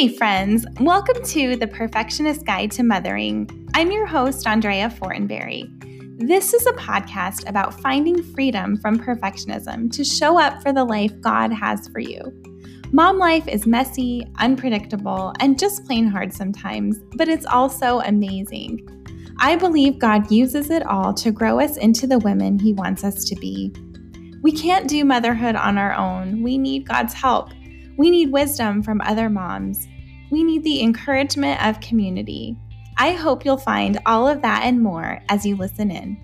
Hey, friends, welcome to the Perfectionist Guide to Mothering. I'm your host, Andrea Fortenberry. This is a podcast about finding freedom from perfectionism to show up for the life God has for you. Mom life is messy, unpredictable, and just plain hard sometimes, but it's also amazing. I believe God uses it all to grow us into the women He wants us to be. We can't do motherhood on our own. We need God's help. We need wisdom from other moms. We need the encouragement of community. I hope you'll find all of that and more as you listen in.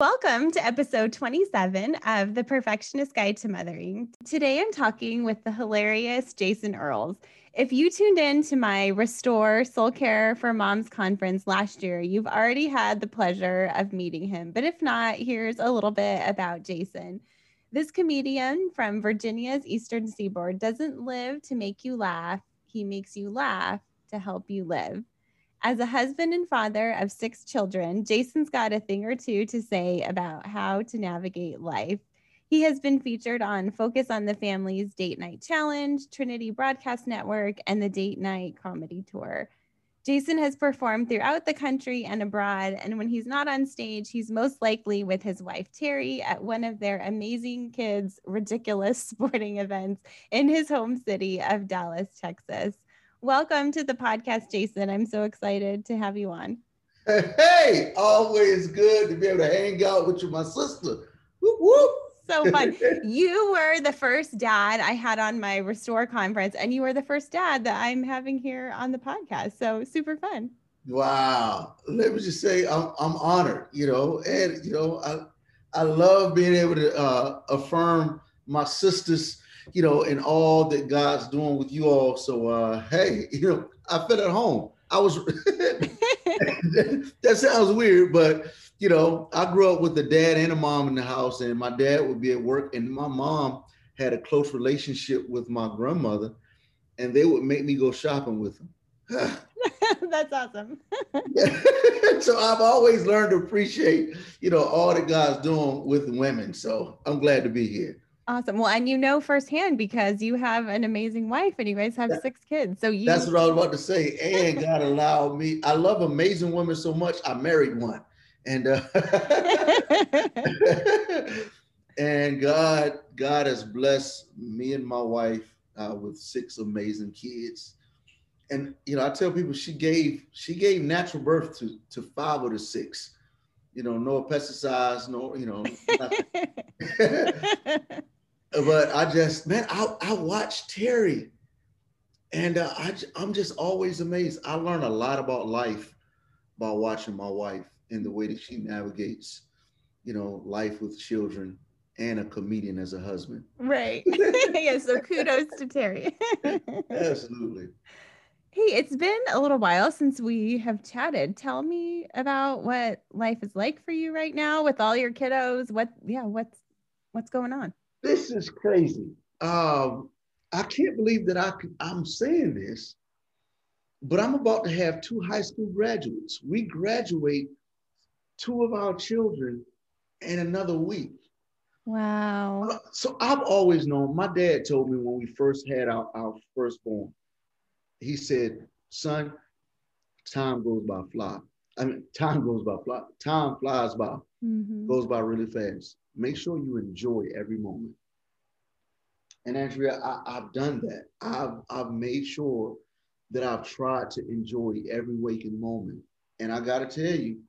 Welcome to episode 27 of The Perfectionist Guide to Mothering. Today I'm talking with the hilarious Jason Earls. If you tuned in to my Restore Soul Care for Moms conference last year, you've already had the pleasure of meeting him. But if not, here's a little bit about Jason. This comedian from Virginia's Eastern Seaboard doesn't live to make you laugh, he makes you laugh to help you live. As a husband and father of six children, Jason's got a thing or two to say about how to navigate life. He has been featured on Focus on the Family's Date Night Challenge, Trinity Broadcast Network, and the Date Night Comedy Tour. Jason has performed throughout the country and abroad, and when he's not on stage, he's most likely with his wife Terri at one of their amazing kids' ridiculous sporting events in his home city of Dallas, Texas. Welcome to the podcast, Jason. I'm so excited to have you on. Hey, always good to be able to hang out with you, my sister. Whoop, whoop so fun. you were the first dad I had on my Restore conference, and you were the first dad that I'm having here on the podcast. So super fun. Wow. Let me just say I'm, I'm honored, you know, and you know, I I love being able to uh, affirm my sisters, you know, and all that God's doing with you all. So uh hey, you know, I felt at home. I was that sounds weird, but you know, I grew up with a dad and a mom in the house, and my dad would be at work, and my mom had a close relationship with my grandmother, and they would make me go shopping with them. That's awesome. so I've always learned to appreciate, you know, all that God's doing with women. So I'm glad to be here. Awesome. Well, and you know firsthand because you have an amazing wife and you guys have six kids. So you That's what I was about to say. And God allowed me. I love amazing women so much. I married one and uh, and God God has blessed me and my wife uh, with six amazing kids. And you know, I tell people she gave she gave natural birth to to five of the six. You know, no pesticides, no you know. but I just man, I I watched Terri, and uh, I I'm just always amazed. I learn a lot about life by watching my wife in the way that she navigates, you know, life with children and a comedian as a husband. Right. yeah. So kudos to Terri. Absolutely. Hey, it's been a little while since we have chatted. Tell me about what life is like for you right now with all your kiddos. What, yeah, what's what's going on? This is crazy. Um, I can't believe that I could, I'm saying this, but I'm about to have two high school graduates. We graduate two of our children in another week. Wow. Uh, so I've always known, my dad told me when we first had our, our firstborn, he said, son, time goes by fly. I mean, time goes by fly. Time flies by, mm-hmm. goes by really fast. Make sure you enjoy every moment. And Andrea, I, have done that. I've, I've made sure that I've tried to enjoy every waking moment. And I got to tell you,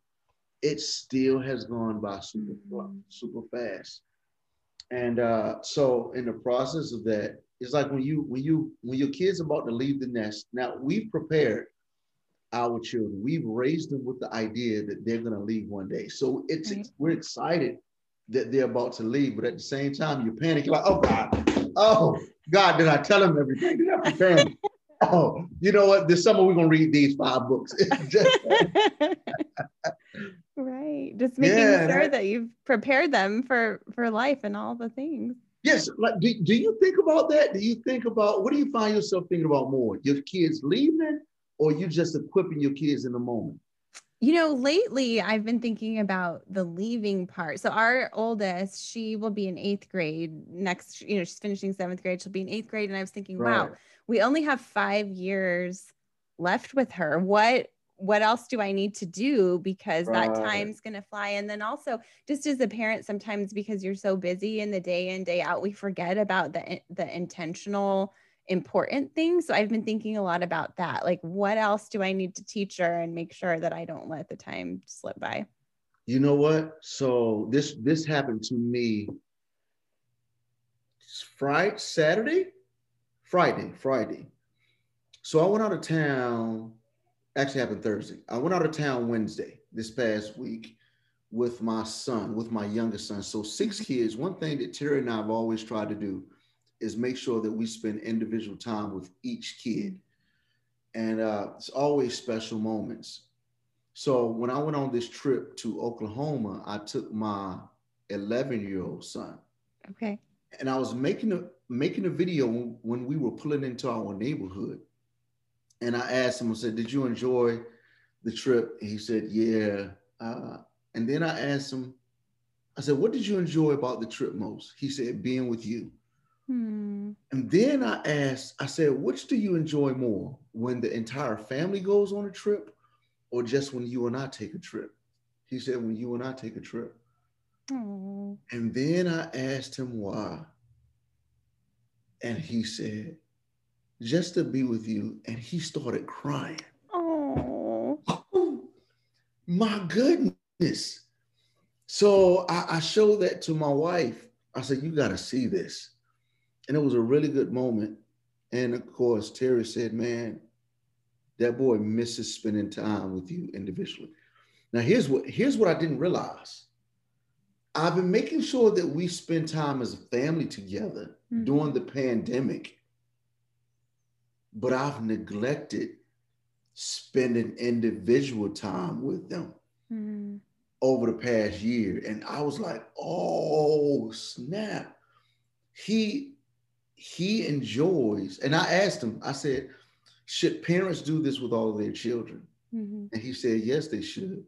it still has gone by super mm-hmm. super fast. And uh, so in the process of that, it's like when you when you when your kids about to leave the nest. Now we've prepared our children. We've raised them with the idea that they're going to leave one day. So it's right. we're excited that they're about to leave, but at the same time you're panicking like, oh God, oh God, did I tell them everything? Did I prepare them? oh, you know what? This summer we're gonna read these five books. right. Just making yeah, sure that, that you've prepared them for for life and all the things. Yes. Like, do, do you think about that? Do you think about what do you find yourself thinking about more? Your kids leaving or you just equipping your kids in the moment? You know, lately I've been thinking about the leaving part. So our oldest, she will be in eighth grade next, you know, she's finishing seventh grade. She'll be in eighth grade. And I was thinking, right. wow, we only have five years left with her. What what else do I need to do because right. that time's going to fly and then also just as a parent sometimes because you're so busy in the day in day out we forget about the the intentional important things. So I've been thinking a lot about that. Like, what else do I need to teach her and make sure that I don't let the time slip by? You know what? So this this happened to me Friday, Saturday, Friday, Friday. So I went out of town. Actually, happened Thursday. I went out of town Wednesday this past week with my son, with my youngest son. So six kids. One thing that Terri and I have always tried to do is make sure that we spend individual time with each kid. And uh, it's always special moments. So when I went on this trip to Oklahoma, I took my 11 year old son. Okay. And I was making a making a video when we were pulling into our neighborhood. And I asked him, I said, Did you enjoy the trip? he said, Yeah. Uh, and then I asked him, I said, What did you enjoy about the trip most? He said, Being with you. Hmm. And then I asked, I said, which do you enjoy more when the entire family goes on a trip or just when you and I take a trip? He said, when you and I take a trip. Aww. And then I asked him why. And he said, just to be with you. And he started crying. Oh, my goodness. So I, I showed that to my wife. I said, you got to see this and it was a really good moment. And of course, Terri said, "Man, that boy misses spending time with you individually." Now, here's what here's what I didn't realize. I've been making sure that we spend time as a family together mm-hmm. during the pandemic, but I've neglected spending individual time with them mm-hmm. over the past year. And I was like, oh, snap. He he enjoys, and I asked him, I said, should parents do this with all of their children? Mm-hmm. And he said, yes, they should,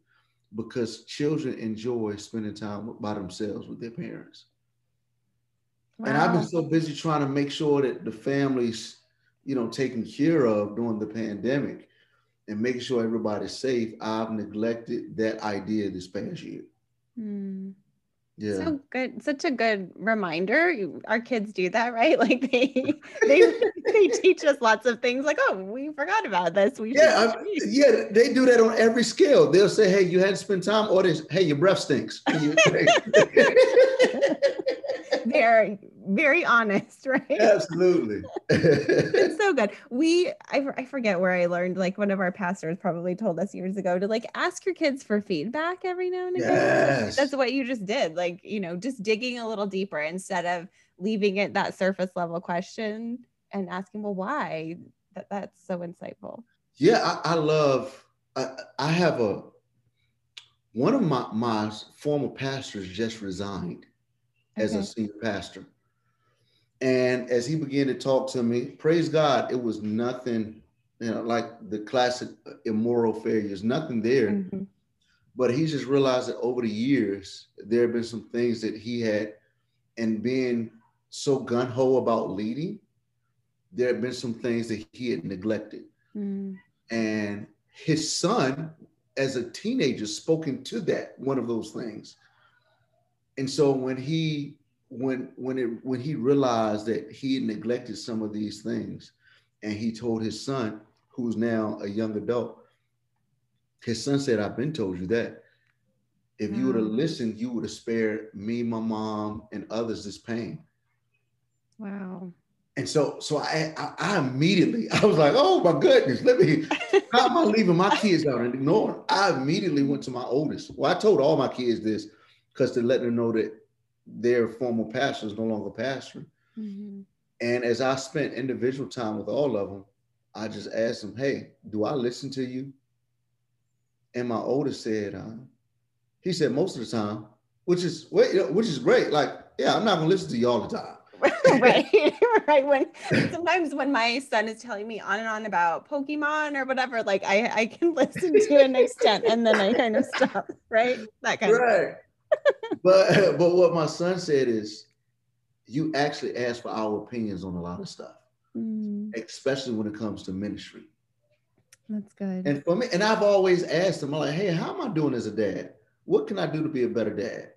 because children enjoy spending time by themselves with their parents. Wow. And I've been so busy trying to make sure that the families, you know, taken care of during the pandemic and making sure everybody's safe. I've neglected that idea this past year. Mm. Yeah. So good. Such a good reminder. Our kids do that, right? Like they they they teach us lots of things like, oh, we forgot about this. We yeah, I, yeah, they do that on every scale. They'll say, hey, you had to spend time, or this, hey, your breath stinks. They're very honest, right? Absolutely. it's so good. We, I, I forget where I learned, like one of our pastors probably told us years ago to like ask your kids for feedback every now and again. Yes. That's what you just did. Like, you know, just digging a little deeper instead of leaving it that surface level question and asking, well, why? That that's so insightful. Yeah, I, I love, I, I have a, one of my, my former pastors just resigned as a senior pastor. And as he began to talk to me, praise God, it was nothing, you know, like the classic immoral failures, nothing there. Mm-hmm. But he just realized that over the years, there have been some things that he had, and being so gun ho about leading, there have been some things that he had neglected. Mm. And his son, as a teenager, spoken to that, one of those things. And so when he when when it when he realized that he had neglected some of these things and he told his son who's now a young adult his son said i've been told you that. If you would have mm. listened you would have spared me my mom and others this pain. Wow. And so so i i, I immediately i was like oh my goodness let me how am i leaving my kids out and ignoring? I immediately went to my oldest. Well i told all my kids this because to let them know that their former pastor is no longer pastoring. Mm-hmm. And as I spent individual time with all of them, I just asked them, "Hey, do I listen to you?" And my oldest said, uh, "He said most of the time, which is which is great. Like, yeah, I'm not gonna listen to you all the time, right. right. When sometimes when my son is telling me on and on about Pokemon or whatever, like I, I can listen to an extent and then I kind of stop. Right. That kind right. of but but what my son said is you actually ask for our opinions on a lot of stuff, mm. especially when it comes to ministry. That's good. And for me, and I've always asked him, I'm like, hey, how am I doing as a dad? What can I do to be a better dad?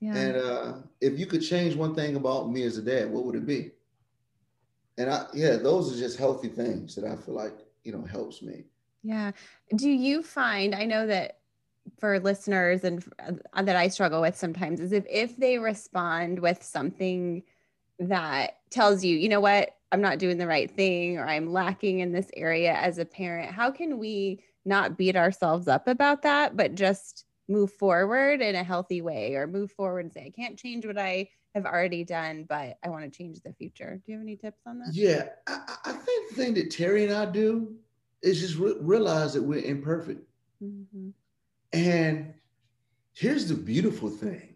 Yeah. And uh, if you could change one thing about me as a dad, what would it be? And I, yeah, those are just healthy things that I feel like, you know, helps me. Yeah. Do you find, I know that for listeners and uh, that I struggle with sometimes is if, if they respond with something that tells you, you know what, I'm not doing the right thing or I'm lacking in this area as a parent, how can we not beat ourselves up about that, but just move forward in a healthy way or move forward and say, I can't change what I have already done, but I want to change the future. Do you have any tips on that? Yeah, I, I think the thing that Terri and I do is just re- realize that we're imperfect. Mm-hmm. And here's the beautiful thing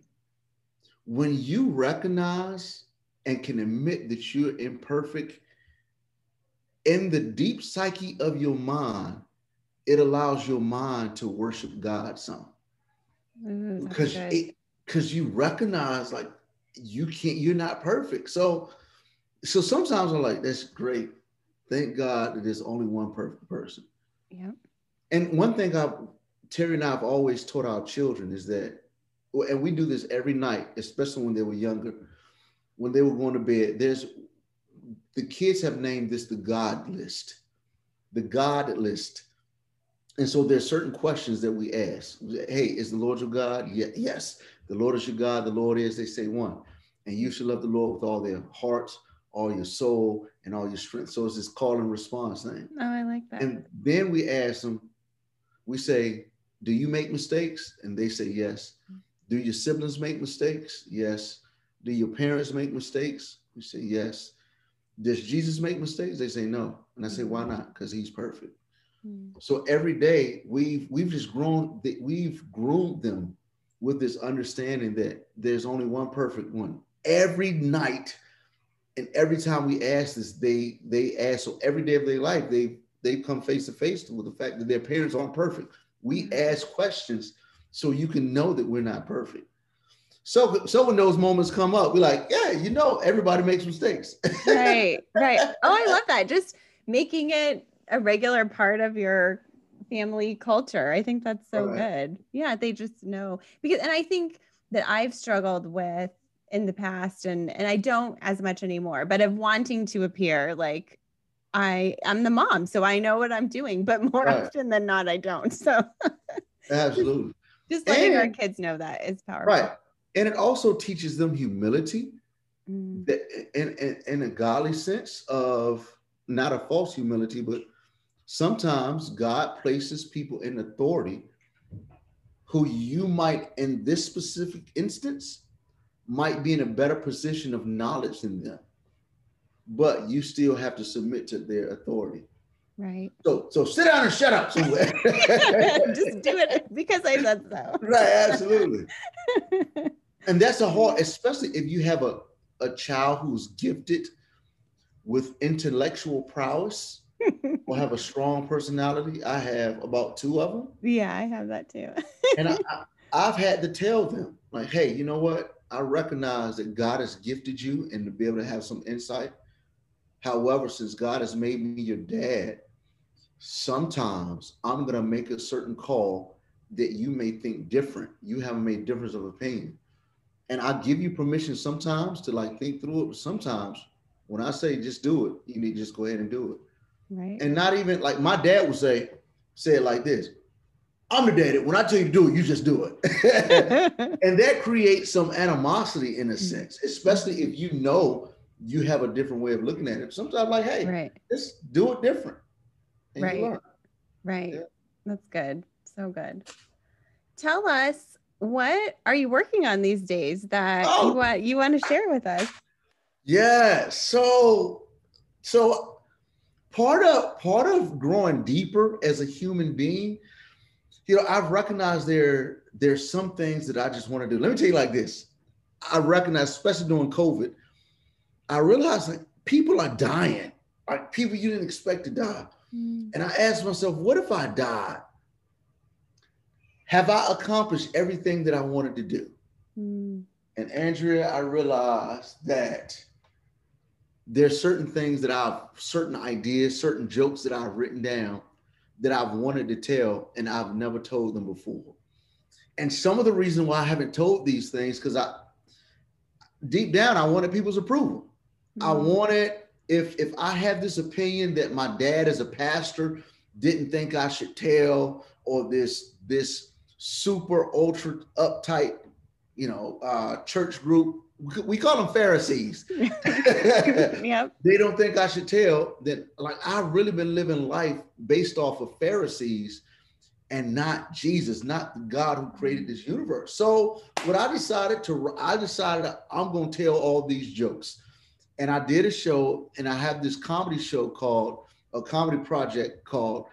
when you recognize and can admit that you're imperfect, in the deep psyche of your mind, it allows your mind to worship God some. Mm, because because you recognize like you can't, you're not perfect. So so sometimes I'm like, that's great. Thank God that there's only one perfect person. Yeah. And one thing I Terri and I have always taught our children is that, and we do this every night, especially when they were younger, when they were going to bed. There's the kids have named this the God list, the God list. And so there's certain questions that we ask. Hey, is the Lord your God? Yeah, yes. The Lord is your God. The Lord is, they say one. And you should love the Lord with all their hearts, all your soul, and all your strength. So it's this call and response thing. Oh, I like that. And then we ask them, we say, do you make mistakes? And they say yes. Do your siblings make mistakes? Yes. Do your parents make mistakes? We say yes. Does Jesus make mistakes? They say no. And I say, why not? Because he's perfect. Mm. So every day we've we've just grown we've groomed them with this understanding that there's only one perfect one. Every night and every time we ask this, they they ask so every day of their life they they come face to face with the fact that their parents aren't perfect. We mm-hmm. ask questions so you can know that we're not perfect. So, so when those moments come up, we're like, yeah, you know, everybody makes mistakes. right, right. Oh, I love that. Just making it a regular part of your family culture. I think that's so right. good. Yeah, they just know because, and I think that I've struggled with in the past, and and I don't as much anymore, but of wanting to appear like I am the mom, so I know what I'm doing, but more right. often than not, I don't. So absolutely. Just letting and, our kids know that is powerful. Right. And it also teaches them humility mm. that in, in, in a godly sense of not a false humility, but sometimes God places people in authority who you might, in this specific instance, might be in a better position of knowledge than them but you still have to submit to their authority. Right. So so sit down and shut up somewhere. Just do it because I said so. Right, absolutely. and that's a hard, especially if you have a, a child who's gifted with intellectual prowess or have a strong personality. I have about two of them. Yeah, I have that too. and I, I, I've had to tell them, like, hey, you know what? I recognize that God has gifted you and to be able to have some insight However, since God has made me your dad, sometimes I'm going to make a certain call that you may think different. You haven't made difference of opinion. And I give you permission sometimes to like think through it, but sometimes when I say just do it, you need to just go ahead and do it. Right. And not even like my dad would say, say it like this. I'm the dad. When I tell you to do it, you just do it. and that creates some animosity in a sense, especially if you know you have a different way of looking at it. Sometimes like, hey, right. just do it different. right. Right. Yeah. That's good. So good. Tell us what are you working on these days that oh. you want you want to share with us? Yeah. So so part of part of growing deeper as a human being, you know, I've recognized there there's some things that I just want to do. Let me tell you like this. I recognize, especially during COVID, I realized like people are dying, like people you didn't expect to die. Mm. And I asked myself, what if I died? Have I accomplished everything that I wanted to do? Mm. And Andrea, I realized that there's certain things that I've, certain ideas, certain jokes that I've written down that I've wanted to tell and I've never told them before. And some of the reason why I haven't told these things, because I deep down I wanted people's approval. Mm-hmm. I wanted if if I have this opinion that my dad as a pastor didn't think I should tell, or this this super ultra uptight, you know, uh, church group we call them Pharisees. yep. They don't think I should tell that like I've really been living life based off of Pharisees and not Jesus, not the God who created this universe. So what I decided to I decided I'm going to tell all these jokes. And I did a show and I have this comedy show called a comedy project called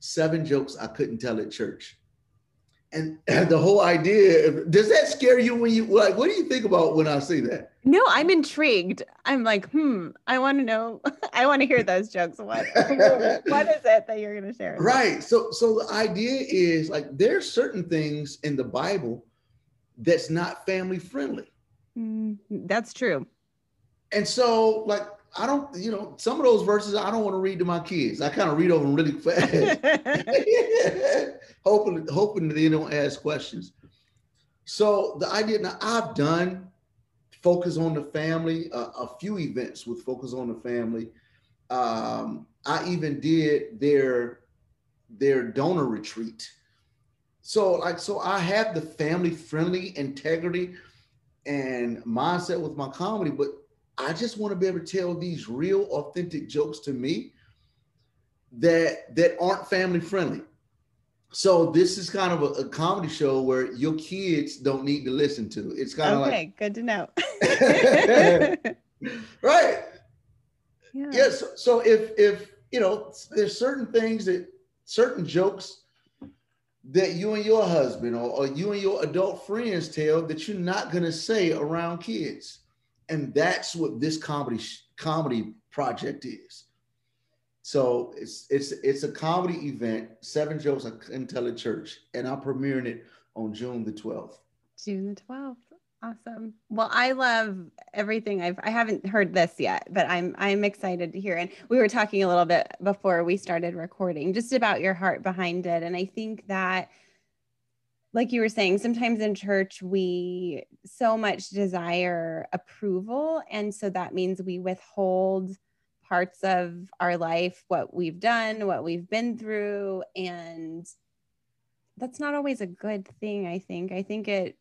Seven Jokes I Couldn't Tell at Church. And, the whole idea does that scare you when you like what do you think about when i say that? No i'm intrigued. I'm like hmm i want to know. I want to hear those jokes. What what is it that you're going to share? Right. So so the idea is like there's certain things in the bible that's not family friendly. Mm, that's true and so like I don't, you know, some of those verses I don't want to read to my kids. I kind of read over them really fast, hoping hoping that they don't ask questions. So the idea now I've done focus on the family, uh, a few events with focus on the family. Um, I even did their their donor retreat. So like so I have the family friendly integrity and mindset with my comedy, but I just want to be able to tell these real authentic jokes to me that that aren't family friendly. So this is kind of a, a comedy show where your kids don't need to listen to. It's kind of okay, like good to know. right. Yeah. Yes. So, so if if you know there's certain things that certain jokes that you and your husband or, or you and your adult friends tell that you're not gonna say around kids and that's what this comedy comedy project is. So it's it's it's a comedy event, seven jokes I couldn't tell at church, and I'm premiering it on June the 12th. June the 12th. Awesome. Well, I love everything I've I haven't heard this yet, but I'm I'm excited to hear. And we were talking a little bit before we started recording just about your heart behind it. And I think that like you were saying, sometimes in church, we so much desire approval. And so that means we withhold parts of our life, what we've done, what we've been through. And that's not always a good thing, I think. I think it,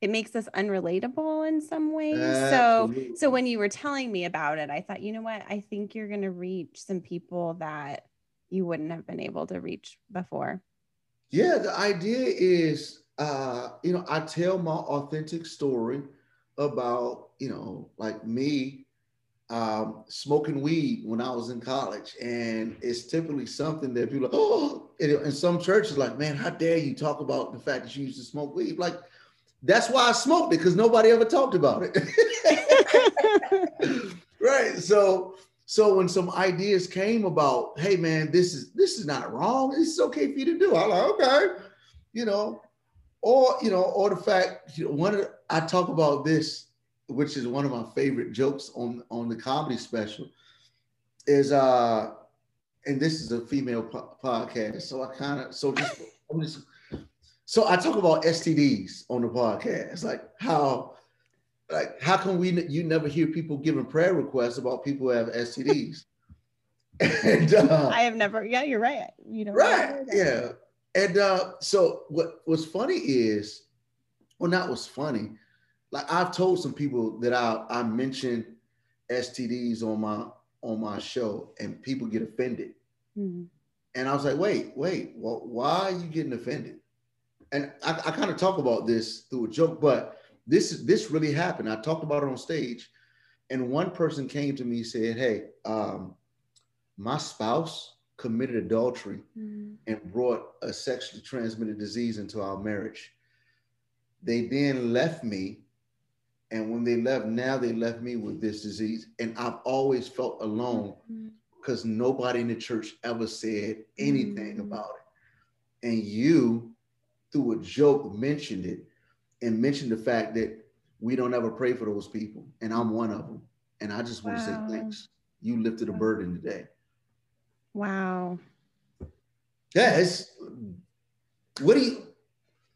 it makes us unrelatable in some ways. Absolutely. So so when you were telling me about it, I thought, you know what? I think you're going to reach some people that you wouldn't have been able to reach before. Yeah, the idea is, uh, you know, I tell my authentic story about, you know, like me um, smoking weed when I was in college. And it's typically something that people, are, oh, and some churches like, man, how dare you talk about the fact that you used to smoke weed? Like, that's why I smoked it because nobody ever talked about it. right. So, so when some ideas came about, hey man, this is this is not wrong. This is okay for you to do. I'm like, okay, you know, or you know, or the fact, you know, one of the, I talk about this, which is one of my favorite jokes on on the comedy special, is uh, and this is a female po- podcast, so I kind of so just just so I talk about STDs on the podcast, like how like how can we you never hear people giving prayer requests about people who have STDs? and uh, I have never. Yeah, you're right. You know. Right. Yeah. And uh, so what what's funny is, well, not what's funny. Like I've told some people that I I mentioned STDs on my on my show, and people get offended. Mm-hmm. And I was like, wait, wait, well, why are you getting offended? And I, I kind of talk about this through a joke, but this this really happened. I talked about it on stage, and one person came to me and said, "Hey, um, my spouse committed adultery mm-hmm. and brought a sexually transmitted disease into our marriage. They then left me, And when they left, now they left me with this disease. And I've always felt alone mm-hmm. because nobody in the church ever said anything mm-hmm. about it. And you, through a joke, mentioned it and mentioned the fact that we don't ever pray for those people. And I'm one of them. And I just want wow. to say thanks. You lifted a burden today. Wow. Yeah, it's what do you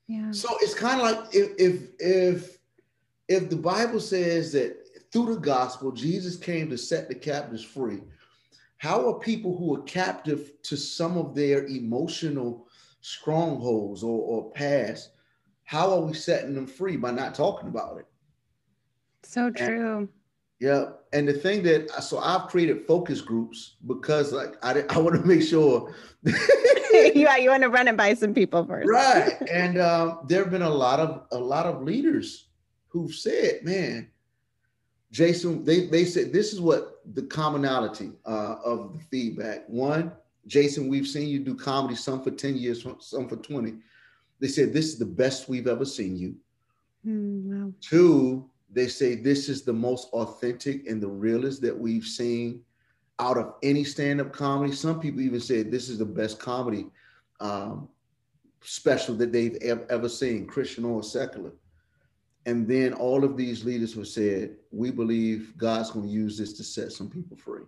yeah. So it's kind of like if if if if the Bible says that through the gospel Jesus came to set the captives free, how are people who are captive to some of their emotional strongholds or, or past, how are we setting them free by not talking about it? So true. And, yeah, and the thing that so I've created focus groups because like I I want to make sure. yeah, you want to run it by some people first, right? And um, there have been a lot of a lot of leaders who've said, "Man, Jason," they they said this is what the commonality uh, of the feedback. One, Jason, we've seen you do comedy, some for ten years, some for twenty. They said this is the best we've ever seen you. Mm, wow. Two, they say this is the most authentic and the realest that we've seen out of any stand-up comedy. Some people even said this is the best comedy um, special that they've ever, ever seen, Christian or secular. And then all of these leaders were said, we believe God's going to use this to set some people free.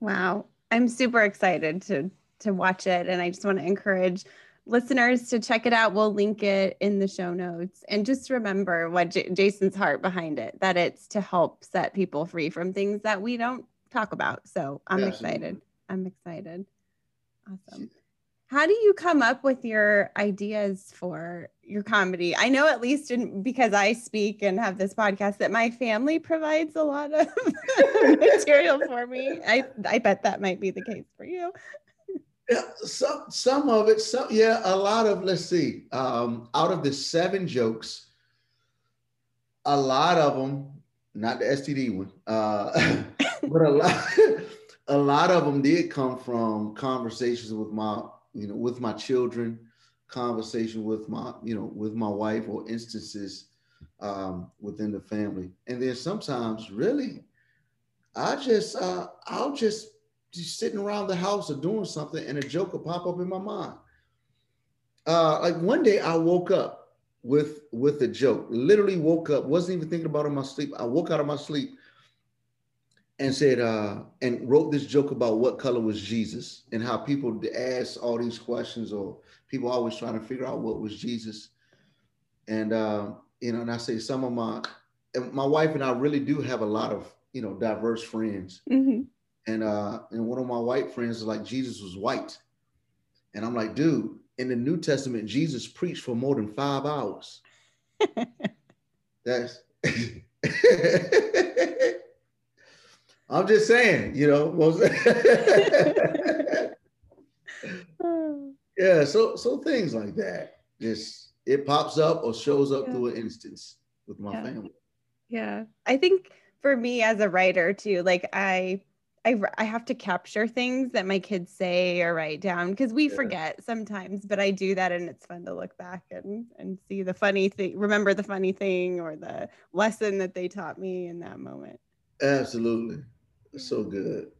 Wow. I'm super excited to to watch it. And I just want to encourage listeners to check it out. We'll link it in the show notes. And just remember what J- Jason's heart behind it that it's to help set people free from things that we don't talk about. So I'm excited. I'm excited. Awesome. How do you come up with your ideas for your comedy? I know at least in, because I speak and have this podcast that my family provides a lot of material for me. I I bet that might be the case for you. Yeah, some some of it, some yeah, a lot of let's see, um, out of the seven jokes, a lot of them, not the STD one, uh, but a lot, a lot of them did come from conversations with my, you know, with my children, conversation with my, you know, with my wife, or instances um, within the family, and then sometimes, really, I just, uh, I'll just just sitting around the house or doing something and a joke will pop up in my mind. Uh, like one day I woke up with with a joke. Literally woke up, wasn't even thinking about it in my sleep. I woke out of my sleep and said uh, and wrote this joke about what color was Jesus and how people ask all these questions or people always trying to figure out what was Jesus. And uh, you know, and I say some of my my wife and I really do have a lot of you know diverse friends. Mm-hmm and uh, and one of my white friends is like Jesus was white, and I'm like, dude, in the New Testament, Jesus preached for more than five hours. That's. I'm just saying, you know. yeah, so so things like that. Just it pops up or shows up yeah. through an instance with my yeah. family. Yeah, I think for me as a writer too, like I I, I have to capture things that my kids say or write down because we yeah. forget sometimes, but I do that and it's fun to look back and, and see the funny thing, remember the funny thing or the lesson that they taught me in that moment. Absolutely. So mm-hmm. good.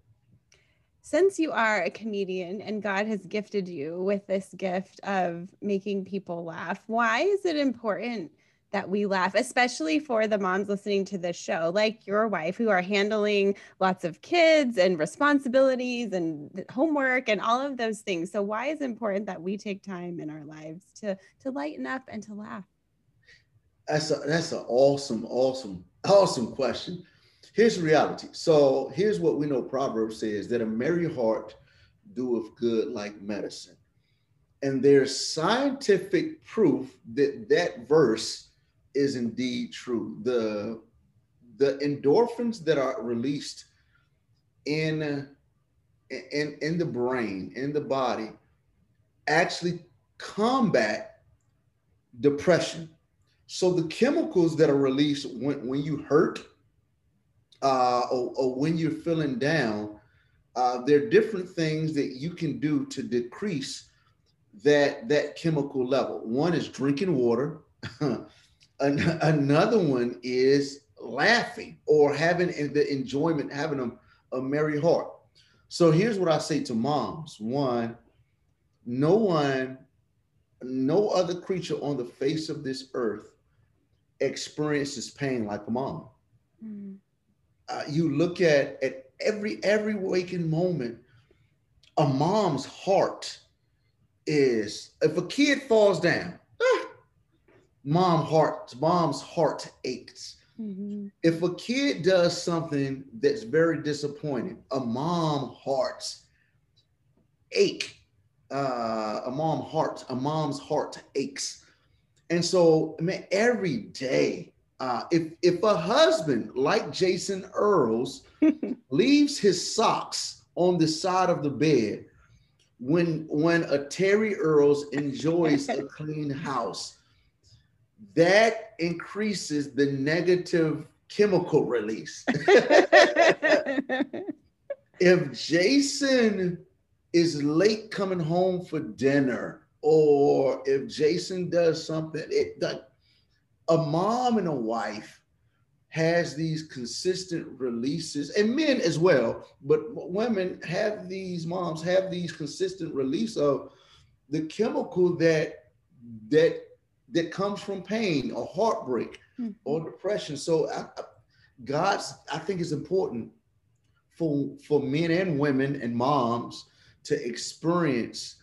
Since you are a comedian and God has gifted you with this gift of making people laugh, why is it important? That we laugh, especially for the moms listening to this show, like your wife, who are handling lots of kids and responsibilities and homework and all of those things. So, why is it important that we take time in our lives to to lighten up and to laugh? That's a, that's an awesome, awesome, awesome question. Here's the reality. So here's what we know. Proverbs says that a merry heart doeth good like medicine, and there's scientific proof that that verse is indeed true. The the endorphins that are released in in in the brain, in the body, actually combat depression. So the chemicals that are released when, when you hurt uh, or, or when you're feeling down, uh, there are different things that you can do to decrease that that chemical level. One is drinking water. An- another one is laughing or having the enjoyment, having a, a merry heart. So here's what I say to moms. One, no one, no other creature on the face of this earth experiences pain like a mom. Mm. Uh, you look at at every every waking moment, a mom's heart is if a kid falls down, mom heart, mom's heart aches. Mm-hmm. If a kid does something that's very disappointing, a mom heart ache. Uh, a mom heart, a mom's heart aches. And so, I mean, every day, uh, if if a husband like Jason Earls leaves his socks on the side of the bed, when when a Terri Earls enjoys a clean house, that increases the negative chemical release. if Jason is late coming home for dinner, or if Jason does something, it like a mom and a wife has these consistent releases, and men as well, but women have these moms have these consistent release of the chemical that that that comes from pain or heartbreak mm-hmm. or depression. So I, I, God's I think it's important for for men and women and moms to experience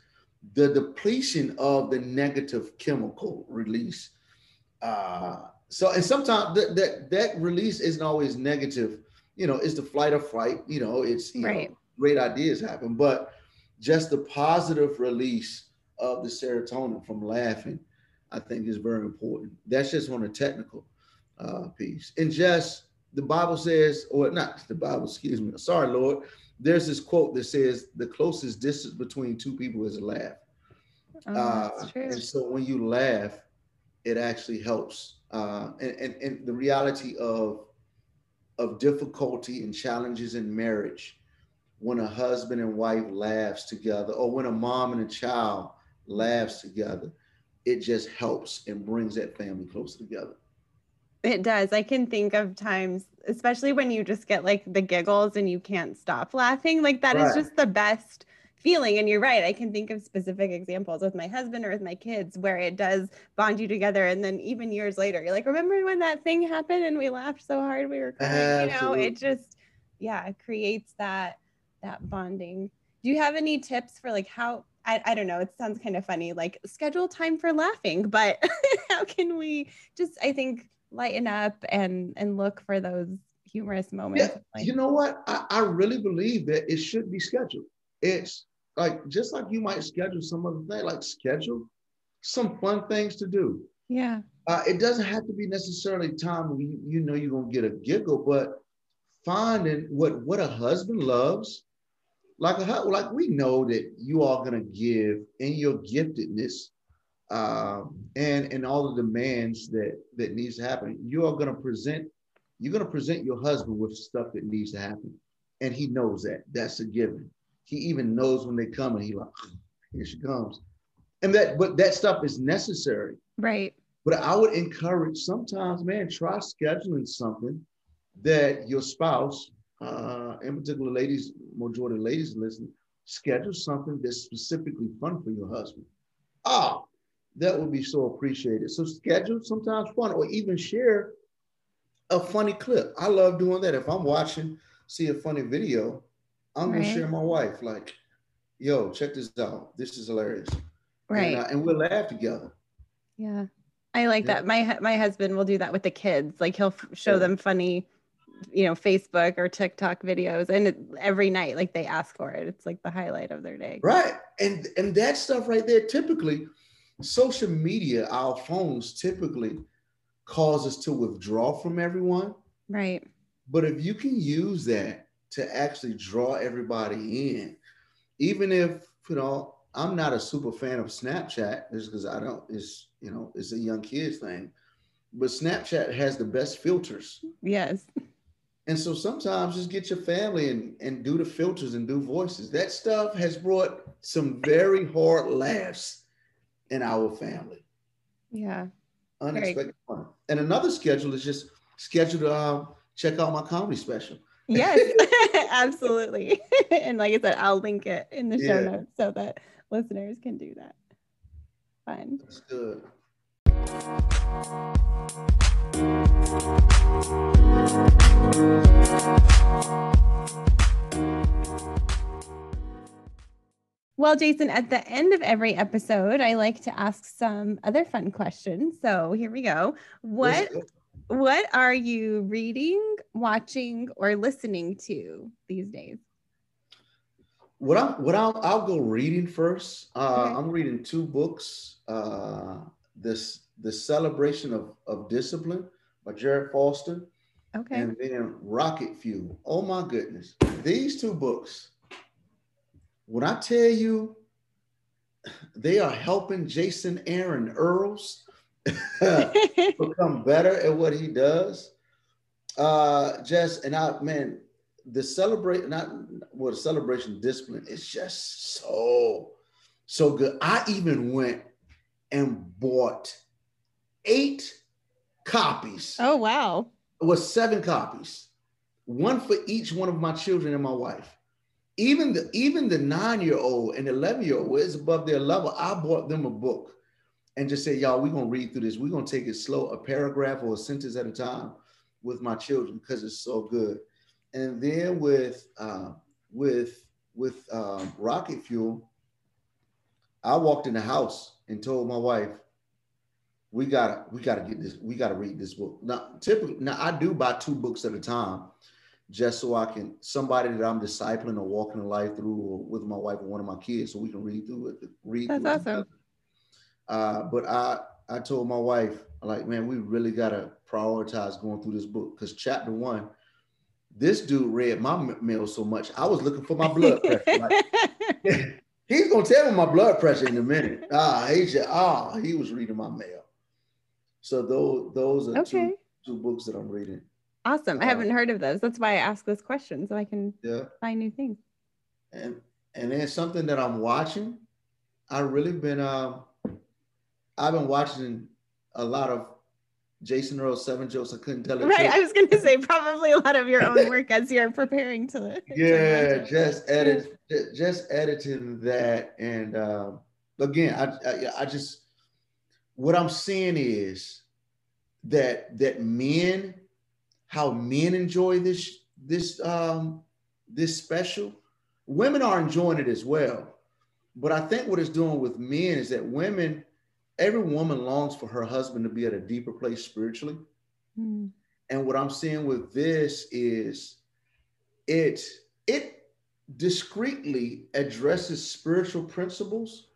the depletion of the negative chemical release. Uh, so and sometimes that that that release isn't always negative. You know, it's the flight or fight. You know, it's you right. know, great ideas happen, but just the positive release of the serotonin from laughing, I think, is very important. That's just on a technical uh, piece. And just the Bible says, or not the Bible, excuse me. Sorry, Lord. There's this quote that says the closest distance between two people is a laugh. Oh, uh, and so when you laugh, it actually helps uh, and, and, and the reality of of difficulty and challenges in marriage when a husband and wife laughs together or when a mom and a child laughs together it just helps and brings that family closer together it does i can think of times especially when you just get like the giggles and you can't stop laughing like that right. is just the best feeling. And you're right. I can think of specific examples with my husband or with my kids where it does bond you together. And then even years later, you're like, remember when that thing happened and we laughed so hard we were crying? You know, it just, yeah, it creates that that bonding. Do you have any tips for like how I, I don't know, it sounds kind of funny, like schedule time for laughing, but how can we just I think lighten up and and look for those humorous moments? Yeah, like, you know what? I, I really believe that it should be scheduled. It's like just like you might schedule some other thing, like schedule some fun things to do. Yeah. Uh, it doesn't have to be necessarily time when you, you know you're gonna get a giggle, but finding what what a husband loves, like a like we know that you are gonna give in your giftedness, um, and and all the demands that that needs to happen. You are gonna present. You're gonna present your husband with stuff that needs to happen, and he knows that. That's a given. He even knows when they come and he like, here she comes. And that, but that stuff is necessary. Right. But I would encourage sometimes, man, try scheduling something that your spouse, uh, in particular, ladies, majority of ladies listen, schedule something that's specifically fun for your husband. Ah, that would be so appreciated. So schedule sometimes fun, or even share a funny clip. I love doing that. If I'm watching, see a funny video, I'm right. gonna share my wife, like, yo, check this out. This is hilarious. Right. And, uh, and we'll laugh together. Yeah. I like yeah. that. My my husband will do that with the kids. Like he'll show yeah. them funny, you know, Facebook or TikTok videos, and it, every night, like they ask for it. It's like the highlight of their day. Right, and and that stuff right there. Typically, social media, our phones typically cause us to withdraw from everyone. Right. But if you can use that to actually draw everybody in. Even if, you know, I'm not a super fan of Snapchat just because I don't, it's, you know, it's a young kids thing. But Snapchat has the best filters. Yes. And so sometimes just get your family and, and do the filters and do voices. That stuff has brought some very hard laughs in our family. Yeah. Unexpected fun. and another schedule is just schedule to um, check out my comedy special. Yes, absolutely. and like I said, I'll link it in the show yeah. notes so that listeners can do that. Fun. That's good. Well, Jason, at the end of every episode, I like to ask some other fun questions. So here we go. What what are you reading, watching, or listening to these days? What I'm what I'll, I'll go reading first. Uh, okay. I'm reading two books. Uh, this the celebration of, of discipline by Jared Foster. Okay. And then Rocket Fuel. Oh my goodness. These two books, when I tell you they are helping Jason Aaron Earls become better at what he does. Uh just and I man, the celebrate not what well, celebration discipline is just so so good. I even went and bought eight copies. Oh wow. It was seven copies. One for each one of my children and my wife. Even the even the nine-year-old and 11-year-old is above their level. I bought them a book and just say, y'all, we're gonna read through this. We're gonna take it slow, a paragraph or a sentence at a time with my children because it's so good. And then with uh, with with um, rocket fuel, I walked in the house and told my wife, we gotta we gotta get this we gotta read this book. Now typically now i do buy two books at a time just so i can somebody that i'm discipling or walking a life through or with my wife or one of my kids so we can read through it read that's through awesome. it uh, but i i told my wife like man we really gotta prioritize going through this book. Because chapter one this dude read my mail so much i was looking for my blood pressure like, he's gonna tell me my blood pressure in a minute. Ah he just ah he was reading my mail so those those are okay. two two books that I'm reading. Awesome. I haven't uh, heard of those. That's why I ask this question so I can yeah. find new things. And and then something that I'm watching. I really been um I've been watching a lot of Jason Earl seven jokes I couldn't tell it. Right. I was gonna say probably a lot of your own work as you're preparing to Yeah, to just edit just editing that and um again I, I I just what I'm seeing is that that men, how men enjoy this this um, this special, women are enjoying it as well. But I think what it's doing with men is that women, every woman longs for her husband to be at a deeper place spiritually. Mm. And what I'm seeing with this is it it discreetly addresses spiritual principles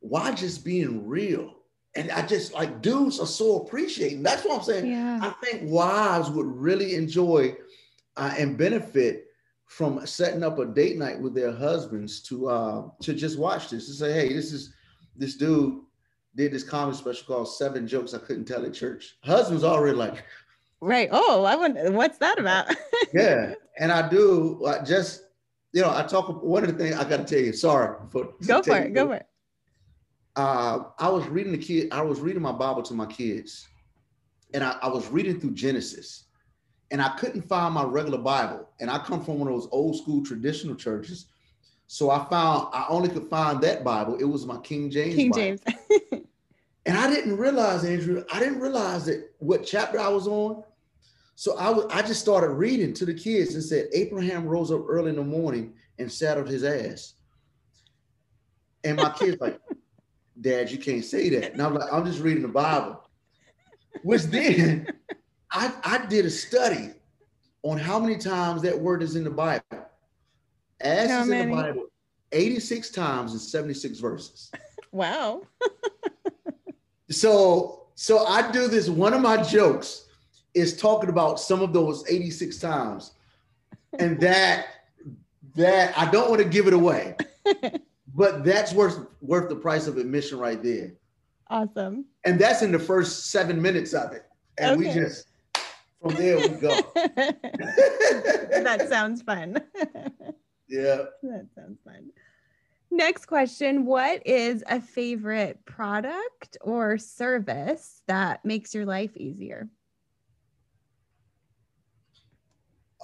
while just being real and I just like dudes are so appreciating. That's what I'm saying. Yeah. I think wives would really enjoy uh, and benefit from setting up a date night with their husbands to uh, to just watch this and say, hey, this is this dude did this comedy special called Seven Jokes I Couldn't Tell at Church. Husbands already like, right. Oh, I wonder what's that about? yeah, and I do I just you know I talk. One of the things I got to tell you. Sorry for go for it. Go for it uh, I was reading the kid, I was reading my Bible to my kids, and I, I, was reading through Genesis, and I couldn't find my regular Bible. And I come from one of those old school traditional churches. So I found I only could find that Bible. It was my King James. King Bible. James. and I didn't realize, Andrea, I didn't realize that what chapter I was on. So I was I just started reading to the kids and said, Abraham rose up early in the morning and saddled his ass. And my kids like, Dad, you can't say that. And I'm like, I'm just reading the Bible. Which then I, I did a study on how many times that word is in the Bible. Ass how is many? in the Bible 86 times in 76 verses. Wow. so so I do this. One of my jokes is talking about some of those 86 times. And that that I don't want to give it away. but that's worth worth the price of admission right there. Awesome. And that's in the first seven minutes of it. And okay. we just from there we go. that sounds fun. yeah. That sounds fun. Next question What is a favorite product or service that makes your life easier?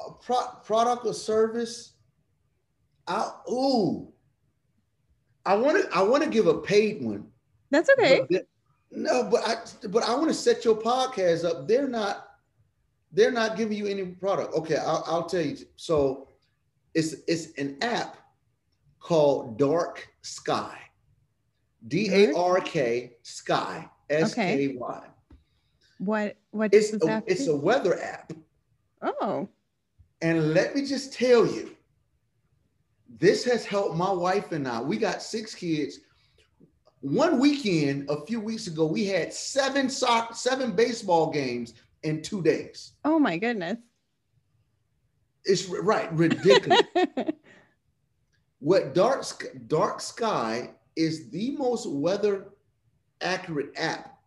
A pro- product or service? I, ooh, I want to. I want to give a paid one. That's okay. But no, but I. But I want to set your podcast up. They're not. They're not giving you any product. Okay, I'll, I'll tell you. So, it's it's an app called Dark Sky. D A R K Sky. S K Y. What what it's a, it's a weather app. Oh. And let me just tell you, this has helped my wife and I. We got six kids. One weekend, a few weeks ago, we had seven sock, seven baseball games in two days. Oh my goodness. It's right, ridiculous. what dark dark sky is the most weather accurate app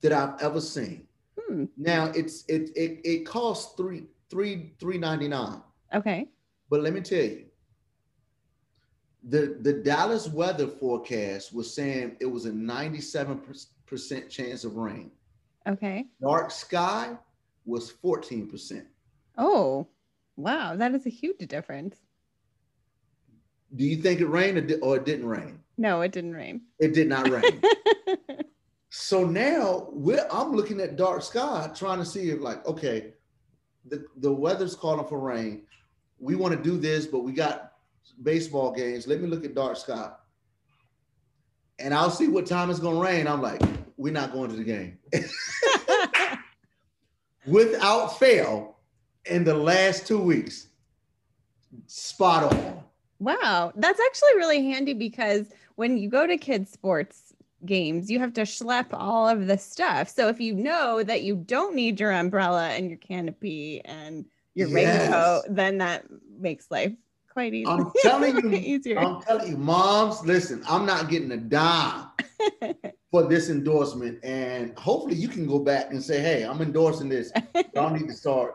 that I've ever seen. Hmm. Now it's it it it costs three three three ninety nine. Okay. But let me tell you, the the Dallas weather forecast was saying it was a ninety seven percent chance of rain. Okay. Dark sky was fourteen percent. Oh, wow, that is a huge difference. Do you think it rained or, di- or it didn't rain? No, it didn't rain. It did not rain. so now we're I'm looking at dark sky, trying to see if like, okay, the, the weather's calling for rain. We want to do this, but we got baseball games. Let me look at dark sky. And I'll see what time it's gonna rain. I'm like, we're not going to the game. Without fail, in the last two weeks, spot on. Wow, that's actually really handy because when you go to kids' sports games, you have to schlep all of the stuff. So if you know that you don't need your umbrella and your canopy and your yes. raincoat, then that makes life quite easy. I'm telling you, easier. I'm telling you, moms, listen, I'm not getting a dime for this endorsement. And hopefully you can go back and say, hey, I'm endorsing this. Y'all need to start,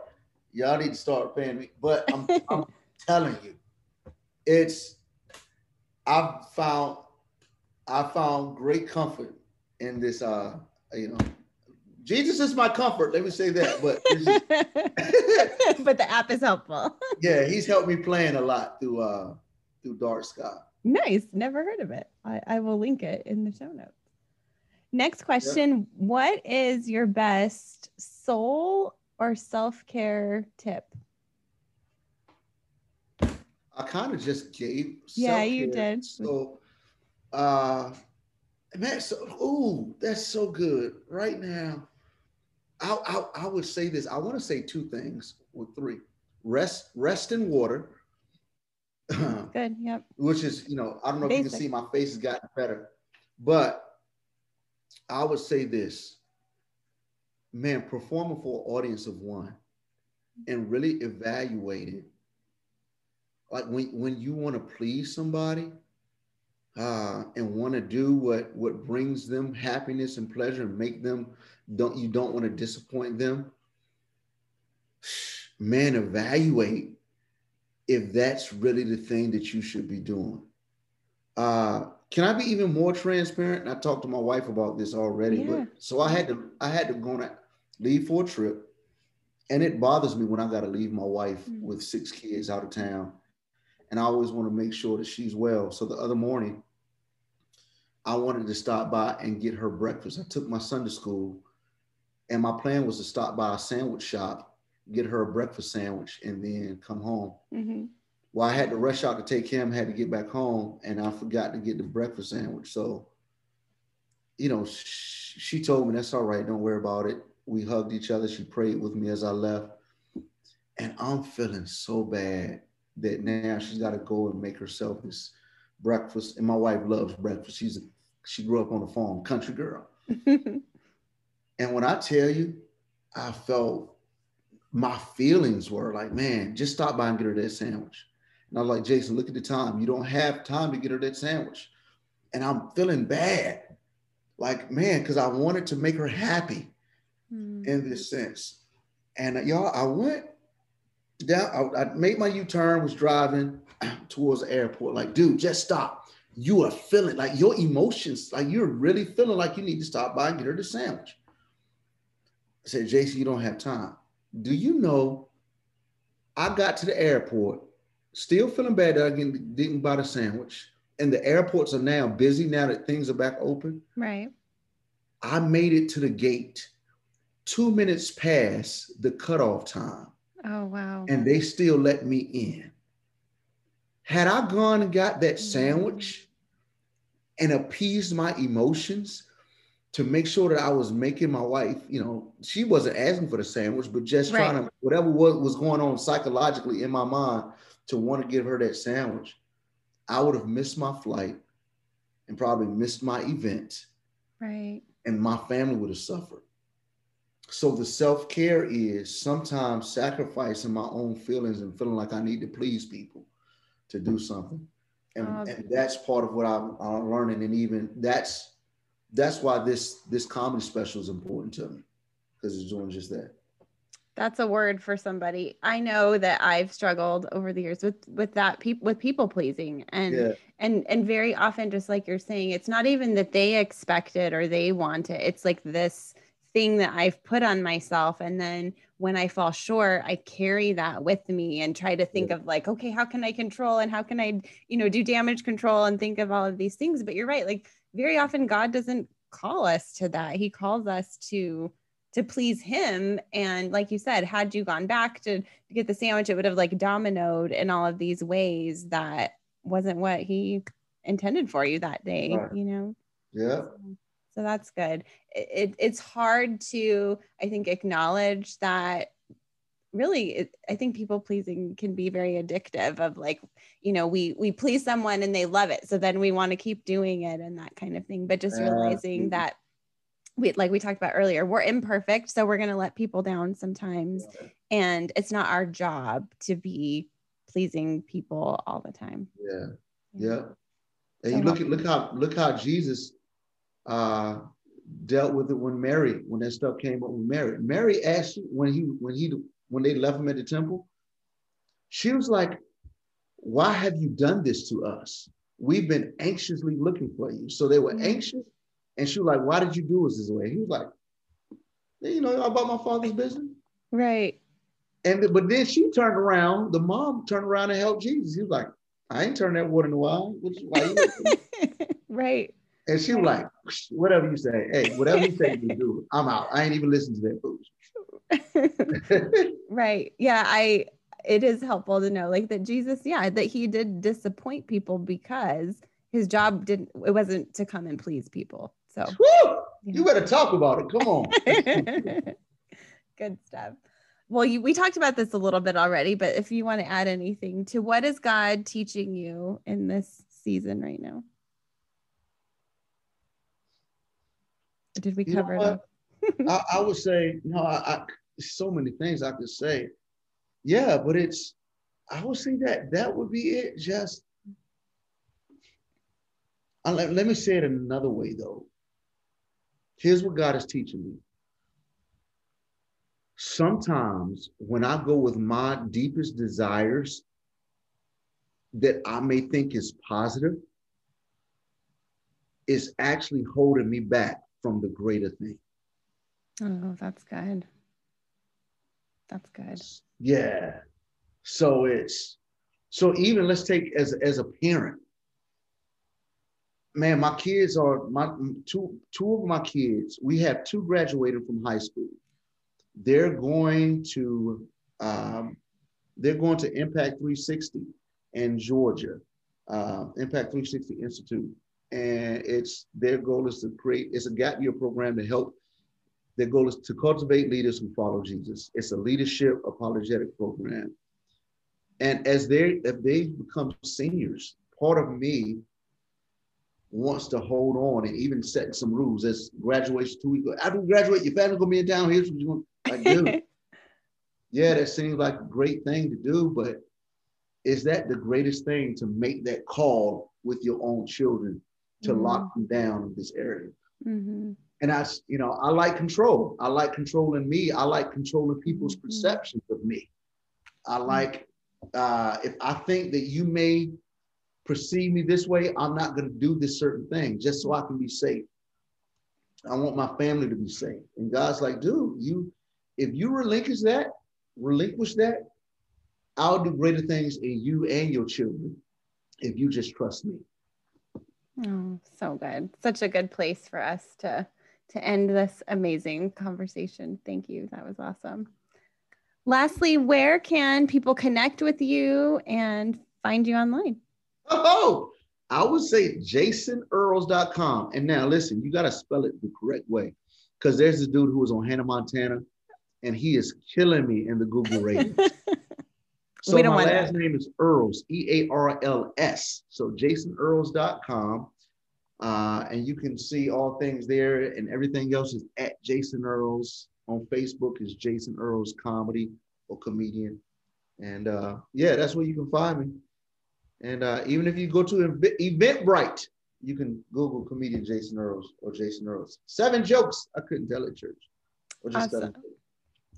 y'all need to start paying me. But I'm, I'm telling you, it's I've found I found great comfort in this uh you know Jesus is my comfort. Let me say that. But just, but the app is helpful. yeah, he's helped me playing a lot through uh through Dark Sky. Nice. Never heard of it. I, I will link it in the show notes. Next question. Yep. What is your best soul or self-care tip? I kind of just gave. Yeah, you did. So, uh, man, so ooh, that's so good. Right now, I I, I would say this. I want to say two things or three. Rest, rest in water. good. Yep. Which is, you know, I don't know Basic. if you can see my face has gotten better, but I would say this. Man, performing for an audience of one and really evaluating like when when you want to please somebody uh, and want to do what what brings them happiness and pleasure and make them don't you don't want to disappoint them man evaluate if that's really the thing that you should be doing uh, can i be even more transparent i talked to my wife about this already yeah. but so i had to i had to go to leave for a trip and it bothers me when i got to leave my wife mm-hmm. with six kids out of town and I always want to make sure that she's well. So the other morning, I wanted to stop by and get her breakfast. I took my son to school, and my plan was to stop by a sandwich shop, get her a breakfast sandwich, and then come home. Mm-hmm. Well, I had to rush out to take him, had to get back home, and I forgot to get the breakfast sandwich. So, you know, she, she told me that's all right, don't worry about it. We hugged each other. She prayed with me as I left, and I'm feeling so bad that now she's got to go and make herself this breakfast. And my wife loves breakfast. She's a, she grew up on a farm, country girl. and when I tell you, I felt my feelings were like, man, just stop by and get her that sandwich. And I was like, Jason, look at the time. You don't have time to get her that sandwich. And I'm feeling bad. Like, man, because I wanted to make her happy mm. in this sense. And uh, y'all, I went down, I, I made my U-turn, was driving towards the airport. Like, dude, just stop. you are feeling like your emotions, like you're really feeling like you need to stop by and get her the sandwich. I said, Jason, you don't have time. Do you know I got to the airport, still feeling bad that I didn't buy the sandwich. And the airports are now busy now that things are back open. Right. I made it to the gate two minutes past the cutoff time. Oh, wow. And they still let me in. Had I gone and got that mm-hmm. sandwich and appeased my emotions to make sure that I was making my wife, you know, she wasn't asking for the sandwich, but just right. trying to, whatever was, was going on psychologically in my mind to want to give her that sandwich, I would have missed my flight and probably missed my event. Right. And my family would have suffered. So the self care is sometimes sacrificing my own feelings and feeling like I need to please people to do something. And, oh, and that's part of what I'm, I'm learning. And even that's that's why this this comedy special is important to me because it's doing just that. That's a word for somebody. I know that I've struggled over the years with with that people with people pleasing and yeah. and and very often just like you're saying it's not even that they expect it or they want it. It's like this thing that I've put on myself and then when I fall short, I carry that with me and try to think of like, okay, how can I control and how can I, you know, do damage control and think of all of these things. But you're right, like very often God doesn't call us to that. He calls us to to please him. And like you said, had you gone back to, to get the sandwich, it would have like dominoed in all of these ways that wasn't what he intended for you that day, right. you know? Yeah. So, so that's good. It, it, it's hard to, I think, acknowledge that really it, i think people pleasing can be very addictive of like you know we we please someone and they love it. So then we want to keep doing it and that kind of thing. But just realizing that we like we talked about earlier we're imperfect. So we're going to let people down sometimes. And it's not our job to be pleasing people all the time. Yeah. Yeah. And so you look at look how look how jesus uh dealt with it when mary when that stuff came up with mary mary asked when he when he when they left him at the temple, she was like, Why have you done this to us? We've been anxiously looking for you. So they were mm-hmm. anxious. And she was like, Why did you do us this way? He was like, You know about my father's business. Right. And but then she turned around, the mom turned around and helped Jesus. He was like, I ain't turning that water in the wine. right. And she was like, whatever you say. Hey, whatever you say, you do. I'm out. I ain't even listening to that food. right. Yeah. I, it is helpful to know like that Jesus, yeah, that he did disappoint people because his job didn't, it wasn't to come and please people. So Woo! you better talk about it. Come on. Good stuff. Well, you, we talked about this a little bit already, but if you want to add anything to what is God teaching you in this season right now? Did we cover it? I, I, would say, no, I, I, so many things I could say. Yeah, but it's, I would say that that would be it. Just, I, let, let me say it another way though. Here's what God is teaching me. Sometimes when I go with my deepest desires that I may think is positive, is actually holding me back from the greater thing. Oh, that's good. That's good. Yeah. So it's so even let's take as as a parent. Man, my kids are my two two of my kids. We have two graduated from high school. They're going to um, they're going to Impact 360 in Georgia, uh, Impact 360 Institute, and it's their goal is to create. It's a gap year program to help their goal is to cultivate leaders who follow Jesus. It's a leadership apologetic program. And as they if they become seniors, part of me wants to hold on and even set some rules as graduation two weeks. After we graduate, your family's gonna be in town. Here's what you want. to do. yeah, that seems like a great thing to do, but is that the greatest thing to make that call with your own children to mm-hmm. lock them down in this area? Mm-hmm and I, you know, I like control. I like controlling me. I like controlling people's mm-hmm. perceptions of me. I like uh, if I think that you may perceive me this way, I'm not going to do this certain thing just so I can be safe. I want my family to be safe. And God's like, dude, you, if you relinquish that, relinquish that, I'll do greater things in you and your children if you just trust me. Oh, so good. Such a good place for us to to end this amazing conversation. Thank you. That was awesome. Lastly, where can people connect with you and find you online? Oh, I would say jasonearls.com. And now listen, you got to spell it the correct way because there's this dude who was on Hannah Montana and he is killing me in the Google ratings. So my last that. name is Earls, E A R L S. So jasonearls.com. Uh, and you can see all things there, and everything else is at Jason Earls. On Facebook is Jason Earls Comedy or Comedian. And uh, yeah, that's where you can find me. And uh, even if you go to Eventbrite, you can Google comedian Jason Earls or Jason Earls. Seven jokes I couldn't tell at church. awesome.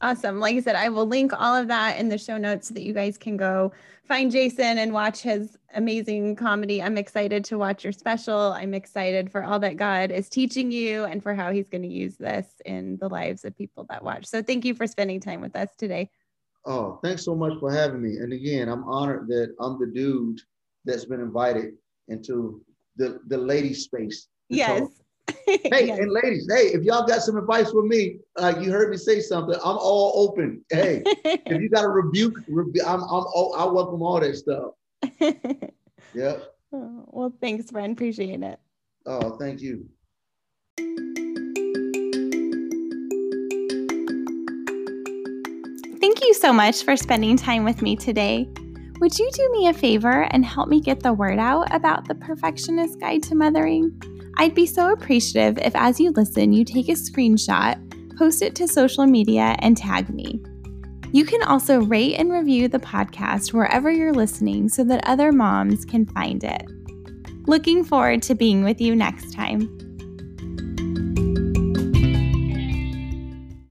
Awesome. Like I said, I will link all of that in the show notes so that you guys can go find Jason and watch his amazing comedy. I'm excited to watch your special. I'm excited for all that God is teaching you and for how he's going to use this in the lives of people that watch. So thank you for spending time with us today. Oh, thanks so much for having me. And again, I'm honored that I'm the dude that's been invited into the, the lady space. Yes. hey, yes. and ladies, hey, if y'all got some advice for me, like uh, you heard me say something, I'm all open. Hey, if you got a rebuke, rebu- I'm, I'm, all, I welcome all that stuff. yeah. Oh, well, thanks, friend. Appreciate it. Oh, thank you. Thank you so much for spending time with me today. Would you do me a favor and help me get the word out about the Perfectionist Guide to Mothering? I'd be so appreciative if, as you listen, you take a screenshot, post it to social media, and tag me. You can also rate and review the podcast wherever you're listening so that other moms can find it. Looking forward to being with you next time.